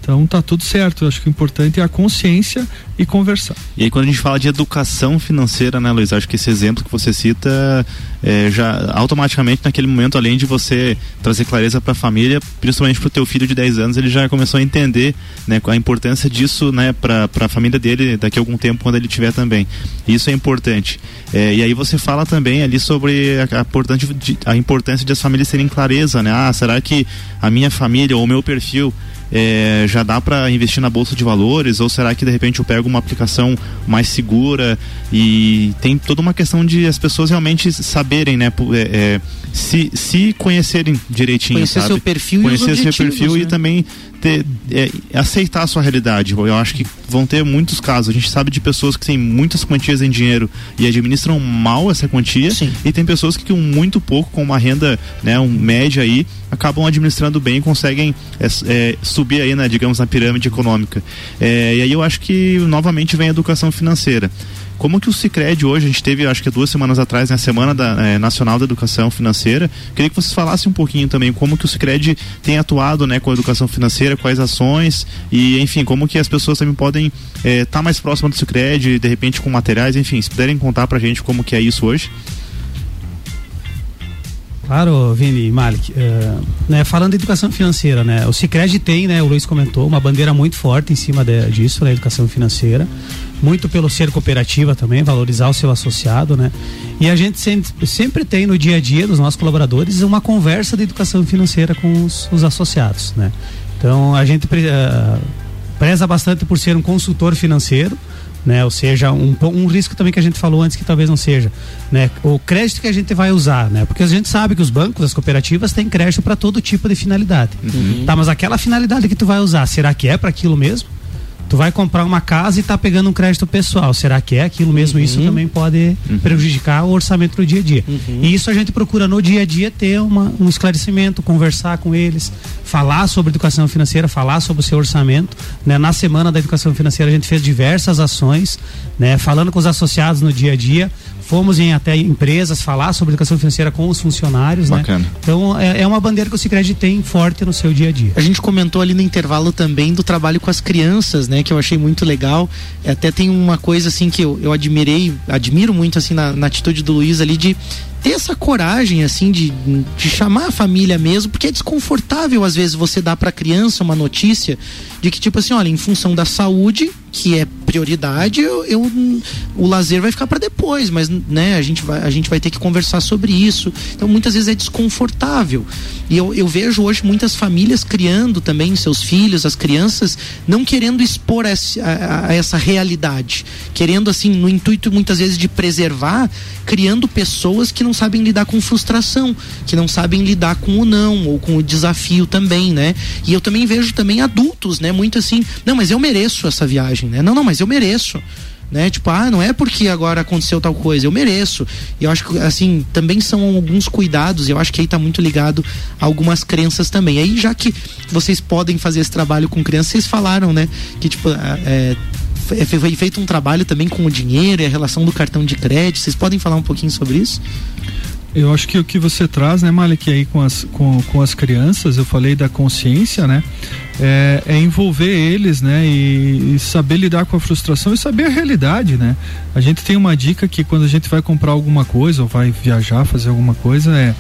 Speaker 5: Então tá tudo certo. Eu acho que o importante é a consciência e conversar.
Speaker 2: E aí quando a gente fala de educação financeira, né, Luiz? Acho que esse exemplo que você cita é, já automaticamente naquele momento, além de você trazer clareza para a família, principalmente para o teu filho de 10 anos, ele já começou a entender, né, a importância disso, né, para a família dele daqui a algum tempo quando ele tiver também. Isso é importante. É, e aí você fala também ali sobre a, a, a importância de as famílias terem clareza, né? Ah, será que a minha família ou o meu perfil é, já dá para investir na bolsa de valores ou será que de repente eu pego uma aplicação mais segura e tem toda uma questão de as pessoas realmente saberem, né, é, é, se, se conhecerem direitinho,
Speaker 3: conhecer
Speaker 2: sabe?
Speaker 3: seu perfil
Speaker 2: conhecer
Speaker 3: e
Speaker 2: seu perfil né? e também ter, é, aceitar a sua realidade. Eu acho que vão ter muitos casos. A gente sabe de pessoas que têm muitas quantias em dinheiro e administram mal essa quantia. Sim. E tem pessoas que com muito pouco, com uma renda né, um, média aí, acabam administrando bem e conseguem é, é, subir aí, né, digamos, na pirâmide econômica. É, e aí eu acho que novamente vem a educação financeira. Como que o Cicred hoje, a gente teve, acho que duas semanas atrás, na né, Semana da, é, Nacional da Educação Financeira, queria que vocês falassem um pouquinho também como que o Cicred tem atuado né, com a educação financeira, quais ações e, enfim, como que as pessoas também podem estar é, tá mais próximas do Cicred, de repente com materiais, enfim, se puderem contar pra gente como que é isso hoje.
Speaker 4: Claro, Vini Malik. Uh, né, falando de educação financeira, né? O Cicred tem, né? O Luiz comentou, uma bandeira muito forte em cima de, disso, né? Educação financeira. Muito pelo ser cooperativa também, valorizar o seu associado, né? E a gente sempre, sempre tem no dia a dia dos nossos colaboradores uma conversa de educação financeira com os, os associados, né? Então a gente uh, preza bastante por ser um consultor financeiro, né? Ou seja, um, um risco também que a gente falou antes que talvez não seja, né? O crédito que a gente vai usar, né? Porque a gente sabe que os bancos, as cooperativas têm crédito para todo tipo de finalidade. Uhum. Tá, mas aquela finalidade que tu vai usar, será que é para aquilo mesmo? Tu vai comprar uma casa e tá pegando um crédito pessoal. Será que é aquilo mesmo? Uhum. Isso também pode uhum. prejudicar o orçamento do dia a dia. Uhum. E isso a gente procura no dia a dia ter uma, um esclarecimento, conversar com eles, falar sobre educação financeira, falar sobre o seu orçamento. Né? Na semana da educação financeira a gente fez diversas ações, né? falando com os associados no dia a dia fomos em até empresas falar sobre educação financeira com os funcionários, né? Bacana. né? Então é, é, uma bandeira que o Sicredi tem forte no seu dia a dia.
Speaker 3: A gente comentou ali no intervalo também do trabalho com as crianças, né? Que eu achei muito legal. Até tem uma coisa assim que eu, eu admirei, admiro muito assim na, na atitude do Luiz ali de ter essa coragem assim de, de chamar a família mesmo, porque é desconfortável às vezes você dar para a criança uma notícia de que tipo assim, olha, em função da saúde, que é prioridade, eu, eu o lazer vai ficar para depois, mas né, a gente vai a gente vai ter que conversar sobre isso. Então muitas vezes é desconfortável. E eu, eu vejo hoje muitas famílias criando também seus filhos, as crianças, não querendo expor a, a, a essa realidade, querendo assim no intuito muitas vezes de preservar, criando pessoas que não sabem lidar com frustração, que não sabem lidar com o não ou com o desafio também, né? E eu também vejo também adultos, né? Muito assim, não, mas eu mereço essa viagem, né? Não, não, mas eu mereço né? Tipo, ah, não é porque agora aconteceu tal coisa, eu mereço. E eu acho que, assim, também são alguns cuidados, e eu acho que aí tá muito ligado a algumas crenças também. Aí, já que vocês podem fazer esse trabalho com crianças, vocês falaram, né? Que, tipo, é, foi feito um trabalho também com o dinheiro e a relação do cartão de crédito. Vocês podem falar um pouquinho sobre isso?
Speaker 5: Eu acho que o que você traz, né, Malik, aí com as, com, com as crianças, eu falei da consciência, né? É, é envolver eles, né? E, e, saber lidar com a frustração e saber a realidade, né? A gente tem uma dica que quando a gente vai comprar alguma coisa ou vai viajar, fazer alguma coisa, é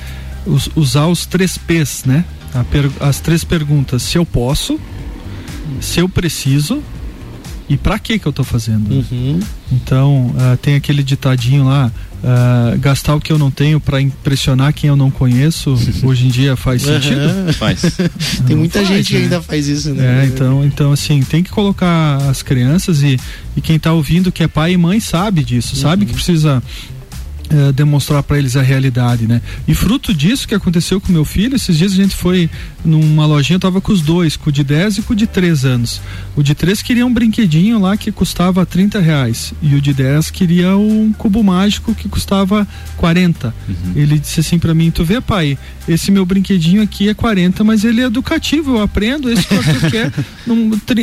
Speaker 5: us, usar os três P's, né? Per, as três perguntas: se eu posso, se eu preciso e para que que eu tô fazendo.
Speaker 3: Uhum.
Speaker 5: Então, uh, tem aquele ditadinho lá, uh, gastar o que eu não tenho para impressionar quem eu não conheço, hoje em dia faz sentido?
Speaker 2: Uhum. Faz.
Speaker 3: tem muita
Speaker 5: faz,
Speaker 3: gente que
Speaker 5: né?
Speaker 3: ainda faz isso, né?
Speaker 5: É, então, então assim, tem que colocar as crianças e, e quem tá ouvindo que é pai e mãe sabe disso, uhum. sabe que precisa é, demonstrar para eles a realidade, né? E fruto disso que aconteceu com meu filho, esses dias a gente foi numa lojinha, eu tava com os dois, com o de 10 e com o de 3 anos. O de 3 queria um brinquedinho lá que custava 30 reais e o de 10 queria um cubo mágico que custava 40. Uhum. Ele disse assim para mim: Tu vê, pai, esse meu brinquedinho aqui é 40, mas ele é educativo, eu aprendo. Esse que eu quer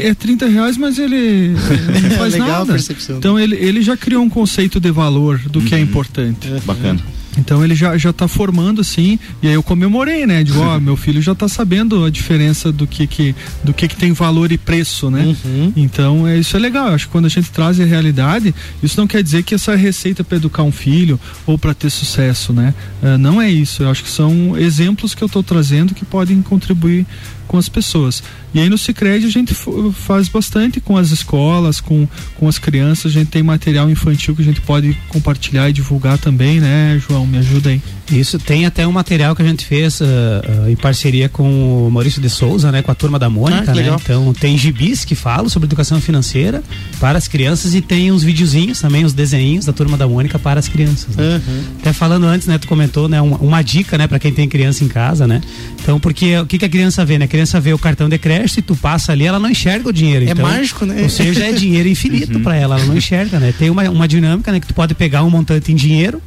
Speaker 5: é 30 reais, mas ele não faz
Speaker 3: é legal
Speaker 5: nada.
Speaker 3: A percepção.
Speaker 5: Então ele, ele já criou um conceito de valor do uhum. que é importante.
Speaker 2: Bacana.
Speaker 5: Então ele já já está formando assim, e aí eu comemorei, né? Digo, ó, meu filho já está sabendo a diferença do que que do que que tem valor e preço, né?
Speaker 3: Uhum.
Speaker 5: Então é isso é legal. Eu acho que quando a gente traz a realidade, isso não quer dizer que essa receita para educar um filho ou para ter sucesso, né? Uh, não é isso. Eu acho que são exemplos que eu estou trazendo que podem contribuir com as pessoas. E aí no Cicred a gente faz bastante com as escolas, com, com as crianças, a gente tem material infantil que a gente pode compartilhar e divulgar também, né, João? Me ajuda aí.
Speaker 4: Isso, tem até um material que a gente fez uh, uh, em parceria com o Maurício de Souza, né, com a turma da Mônica,
Speaker 3: ah,
Speaker 4: né? Então tem gibis que falam sobre educação financeira para as crianças e tem uns videozinhos também, os desenhinhos da turma da Mônica para as crianças. Né?
Speaker 3: Uhum.
Speaker 4: Até falando antes, né, tu comentou, né, uma, uma dica, né, para quem tem criança em casa, né? Então, porque o que, que a criança vê, né? A criança vê o cartão de crédito e tu passa ali, ela não enxerga o dinheiro.
Speaker 3: É
Speaker 4: então,
Speaker 3: mágico, né?
Speaker 4: Ou seja, é dinheiro infinito
Speaker 2: Uhum.
Speaker 4: para ela, ela não enxerga, né? Tem uma, uma dinâmica, né, que tu pode pegar um montante em dinheiro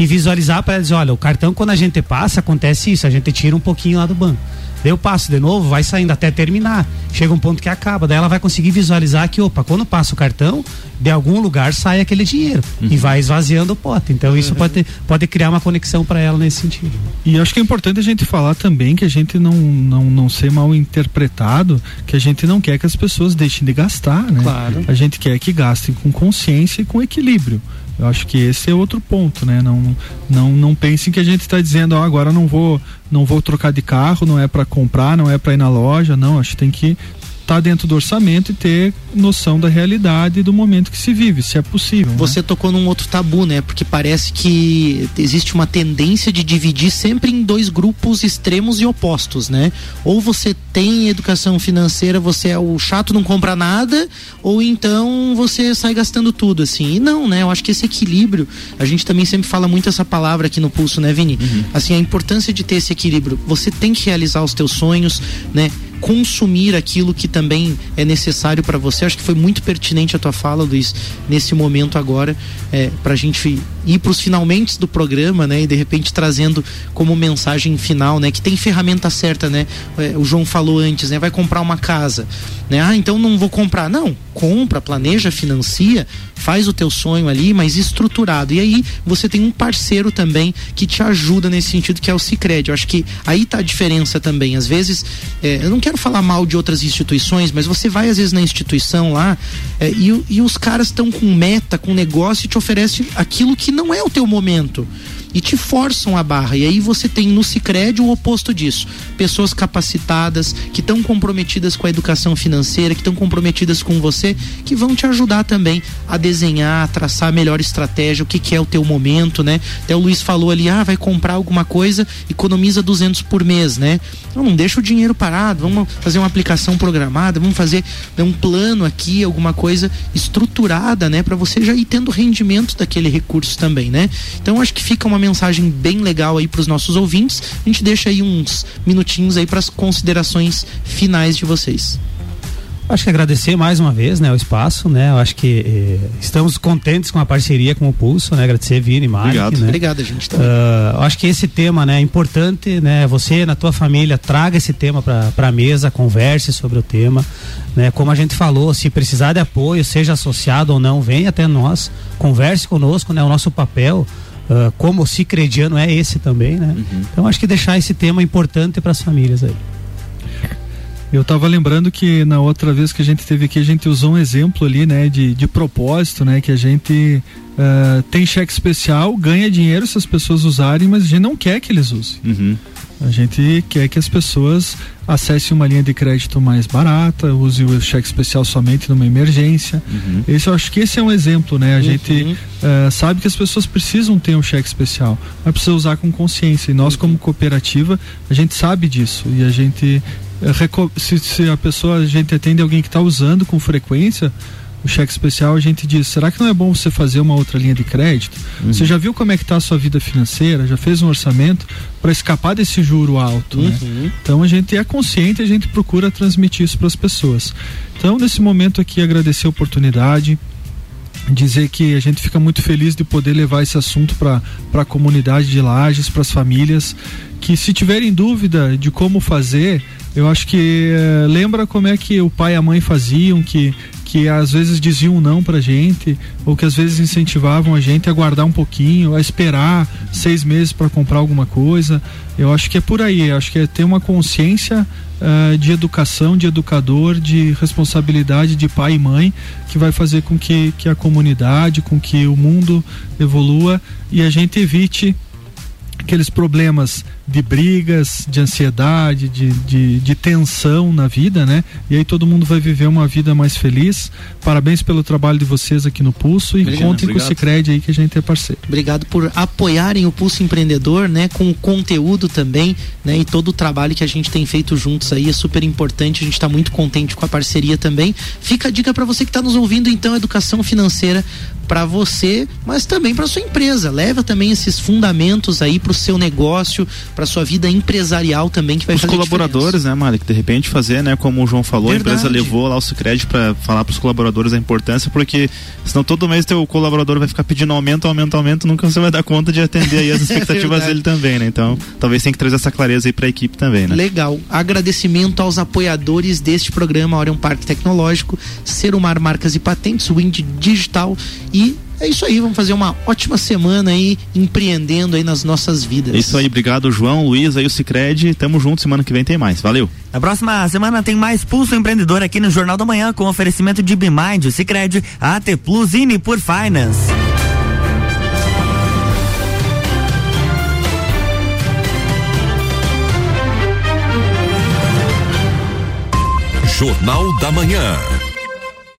Speaker 4: e visualizar para ela dizer, olha, o cartão quando a gente passa acontece isso, a gente tira um pouquinho lá do banco. Daí eu passo de novo, vai saindo até terminar. Chega um ponto que acaba, daí ela vai conseguir visualizar que, opa, quando passa o cartão, de algum lugar sai aquele dinheiro e vai esvaziando o pote. Então isso pode, pode criar uma conexão para ela nesse sentido.
Speaker 5: E acho que é importante a gente falar também que a gente não, não, não ser mal interpretado, que a gente não quer que as pessoas deixem de gastar, né?
Speaker 3: Claro.
Speaker 5: A gente quer que gastem com consciência e com equilíbrio. Eu acho que esse é outro ponto, né? Não, não, não pensem que a gente está dizendo, ó, agora não vou, não vou trocar de carro, não é para comprar, não é para ir na loja, não. Acho que tem que tá dentro do orçamento e ter noção da realidade e do momento que se vive, se é possível.
Speaker 3: Você
Speaker 5: né?
Speaker 3: tocou num outro tabu, né? Porque parece que existe uma tendência de dividir sempre em dois grupos extremos e opostos, né? Ou você tem educação financeira, você é o chato, não compra nada, ou então você sai gastando tudo, assim. E não, né? Eu acho que esse equilíbrio, a gente também sempre fala muito essa palavra aqui no Pulso, né, Vini?
Speaker 2: Uhum.
Speaker 3: Assim, a importância de ter esse equilíbrio. Você tem que realizar os teus sonhos, né? Consumir aquilo que também é necessário para você. Acho que foi muito pertinente a tua fala, Luiz, nesse momento agora, é, para a gente ir para os finalmente do programa, né? E de repente trazendo como mensagem final, né? Que tem ferramenta certa, né? É, o João falou antes, né? Vai comprar uma casa, né? Ah, então não vou comprar. Não, compra, planeja, financia, faz o teu sonho ali, mas estruturado. E aí você tem um parceiro também que te ajuda nesse sentido, que é o Cicred. Eu acho que aí tá a diferença também. Às vezes, é, eu não quero falar mal de outras instituições, mas você vai às vezes na instituição lá é, e, e os caras estão com meta, com negócio e te oferecem aquilo que não é o teu momento e te forçam a barra. E aí você tem no Cicred o oposto disso. Pessoas capacitadas, que estão comprometidas com a educação financeira, que estão comprometidas com você, que vão te ajudar também a desenhar, a traçar a melhor estratégia, o que, que é o teu momento, né? Até o Luiz falou ali, ah, vai comprar alguma coisa, economiza 200 por mês, né? Não, não deixa o dinheiro parado, vamos fazer uma aplicação programada, vamos fazer né, um plano aqui, alguma coisa estruturada, né? para você já ir tendo rendimento daquele recurso também, né? Então acho que fica uma mensagem bem legal aí para os nossos ouvintes. A gente deixa aí uns minutinhos aí para as considerações finais de vocês.
Speaker 4: Acho que agradecer mais uma vez, né, o espaço, né? Eu acho que eh, estamos contentes com a parceria com o Pulso, né? Agradecer Vini, Mari,
Speaker 2: Obrigado.
Speaker 4: né?
Speaker 3: Obrigado, gente também.
Speaker 4: Uh, acho que esse tema, né, é importante, né? Você na tua família traga esse tema para a mesa, converse sobre o tema, né? Como a gente falou, se precisar de apoio, seja associado ou não, venha até nós, converse conosco, né? O nosso papel uh, como o Cicrediano é esse também, né? Uhum. Então acho que deixar esse tema importante para as famílias aí.
Speaker 5: Eu estava lembrando que na outra vez que a gente teve aqui, a gente usou um exemplo ali, né, de, de propósito, né, que a gente uh, tem cheque especial, ganha dinheiro se as pessoas usarem, mas a gente não quer que eles usem. Uhum. A gente quer que as pessoas acessem uma linha de crédito mais barata, use o cheque especial somente numa emergência. Uhum. Esse, eu acho que esse é um exemplo, né? A uhum. gente uh, sabe que as pessoas precisam ter um cheque especial, mas precisa usar com consciência. E nós, uhum. como cooperativa, a gente sabe disso e a gente se, se a pessoa, a gente atende alguém que está usando com frequência, o cheque especial, a gente diz: será que não é bom você fazer uma outra linha de crédito? Uhum. Você já viu como é que está a sua vida financeira? Já fez um orçamento para escapar desse juro alto? Né? Uhum. Né? Então a gente é consciente, a gente procura transmitir isso para as pessoas. Então nesse momento aqui agradecer a oportunidade, dizer que a gente fica muito feliz de poder levar esse assunto para a comunidade de Lages, para as famílias, que se tiverem dúvida de como fazer, eu acho que é, lembra como é que o pai e a mãe faziam, que, que às vezes diziam não pra gente, ou que às vezes incentivavam a gente a guardar um pouquinho, a esperar seis meses para comprar alguma coisa. Eu acho que é por aí, acho que é ter uma consciência uh, de educação, de educador, de responsabilidade de pai e mãe, que vai fazer com que, que a comunidade, com que o mundo evolua e a gente evite aqueles problemas de brigas, de ansiedade, de, de, de, tensão na vida, né? E aí todo mundo vai viver uma vida mais feliz. Parabéns pelo trabalho de vocês aqui no Pulso e obrigado, contem obrigado. com o Cicred aí que a gente é parceiro.
Speaker 3: Obrigado por apoiarem o Pulso Empreendedor, né? Com o conteúdo também, né? E todo o trabalho que a gente tem feito juntos aí é super importante. A gente está muito contente com a parceria também. Fica a dica para você que está nos ouvindo, então, educação financeira para você, mas também para sua empresa. Leva também esses fundamentos aí para o seu negócio, para sua vida empresarial também que vai
Speaker 2: os
Speaker 3: fazer
Speaker 2: colaboradores, né, Mari, que de repente fazer, né, como o João falou, Verdade. a empresa levou lá o Sicredi para falar para os colaboradores a importância, porque senão todo mês teu colaborador vai ficar pedindo aumento, aumento, aumento, nunca você vai dar conta de atender aí as expectativas é dele também, né? Então, talvez tenha que trazer essa clareza aí para a equipe também, né?
Speaker 3: Legal. Agradecimento aos apoiadores deste programa Orion Parque Tecnológico, Serumar Marcas e Patentes, Wind Digital e é isso aí, vamos fazer uma ótima semana aí, empreendendo aí nas nossas vidas.
Speaker 2: É isso aí, obrigado João, Luiz, aí o Cicred, tamo junto, semana que vem tem mais, valeu.
Speaker 1: Na próxima semana tem mais Pulso Empreendedor aqui no Jornal da Manhã com oferecimento de Bimind, Cicred, AT Plus e por Finance.
Speaker 6: Jornal da Manhã.